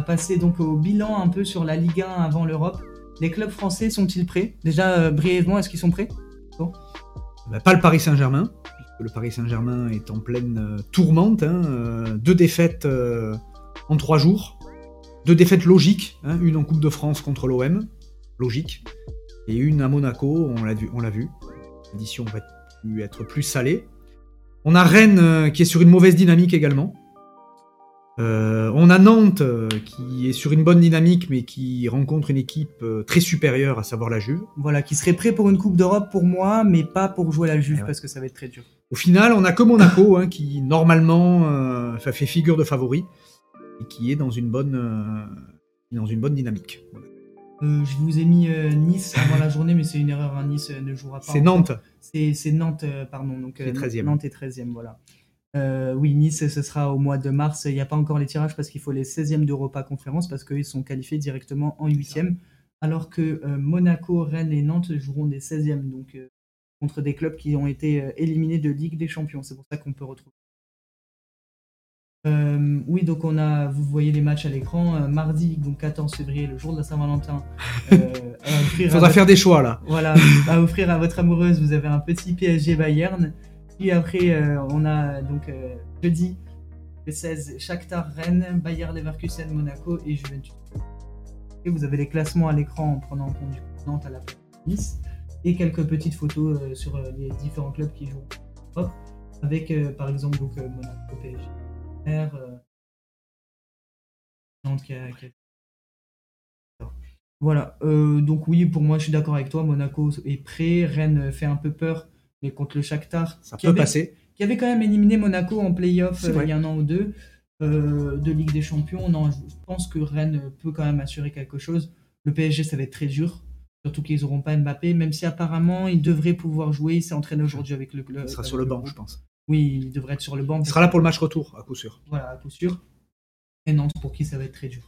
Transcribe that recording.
passer donc au bilan un peu sur la Ligue 1 avant l'Europe. Les clubs français sont-ils prêts? Déjà, euh, brièvement, est-ce qu'ils sont prêts? Bon. bah, Pas le Paris Saint-Germain, le Paris Saint-Germain est en pleine euh, tourmente. Hein, euh, deux défaites en trois jours. Deux défaites logiques, hein, une en Coupe de France contre l'OM, logique, et une à Monaco, on l'a vu. L'édition va être, être plus salée. On a Rennes qui est sur une mauvaise dynamique également. Euh, on a Nantes euh, qui est sur une bonne dynamique mais qui rencontre une équipe euh, très supérieure, à savoir la Juve. Voilà, qui serait prêt pour une Coupe d'Europe pour moi, mais pas pour jouer la Juve Eh ouais. parce que ça va être très dur. Au final, on a que Monaco hein, qui normalement euh, fait figure de favori et qui est dans une bonne, euh, dans une bonne dynamique. Voilà. Euh, je vous ai mis euh, Nice avant la journée, mais c'est une erreur. hein, Nice euh, ne jouera pas. C'est. Nantes. C'est Nantes, pardon. Donc, Qui est euh, 13e. Nantes est 13e, voilà. Euh, oui, Nice, ce sera au mois de mars. Il n'y a pas encore les tirages parce qu'il faut les 16e d'Europa Conférence parce qu'ils sont qualifiés directement en 8e. Alors que euh, Monaco, Rennes et Nantes joueront des 16e, donc euh, contre des clubs qui ont été éliminés de Ligue des Champions. C'est pour ça qu'on peut retrouver. Oui, donc on a, vous voyez les matchs à l'écran. Mardi, donc 14 février, le jour de la Saint-Valentin. Il à faudra votre- faire des choix là. voilà, à offrir à votre amoureuse, vous avez un petit PSG Bayern. Puis après, euh, on a donc euh, jeudi le 16, Shakhtar Rennes, Bayer Leverkusen Monaco et Juventus. Et vous avez les classements à l'écran en prenant en compte du Nantes à la Nice et quelques petites photos euh, sur les différents clubs qui jouent avec par exemple donc, Monaco, PSG, Nantes qui a- voilà, donc oui, pour moi, je suis d'accord avec toi. Monaco est prêt. Rennes fait un peu peur, mais contre le Shakhtar, Ça qui peut avait, passer. qui avait quand même éliminé Monaco en play-off euh, il y a un an ou deux euh, de Ligue des Champions. Non, je pense que Rennes peut quand même assurer quelque chose. Le PSG, ça va être très dur, surtout qu'ils n'auront pas Mbappé, même si apparemment il devrait pouvoir jouer. Il s'est entraîné aujourd'hui avec le club. Il sera sur le banc, groupe. je pense. Oui, il devrait être sur le banc. Il sera là pour le match retour, à coup sûr. Voilà, à coup sûr. Et Nantes, pour qui ça va être très dur.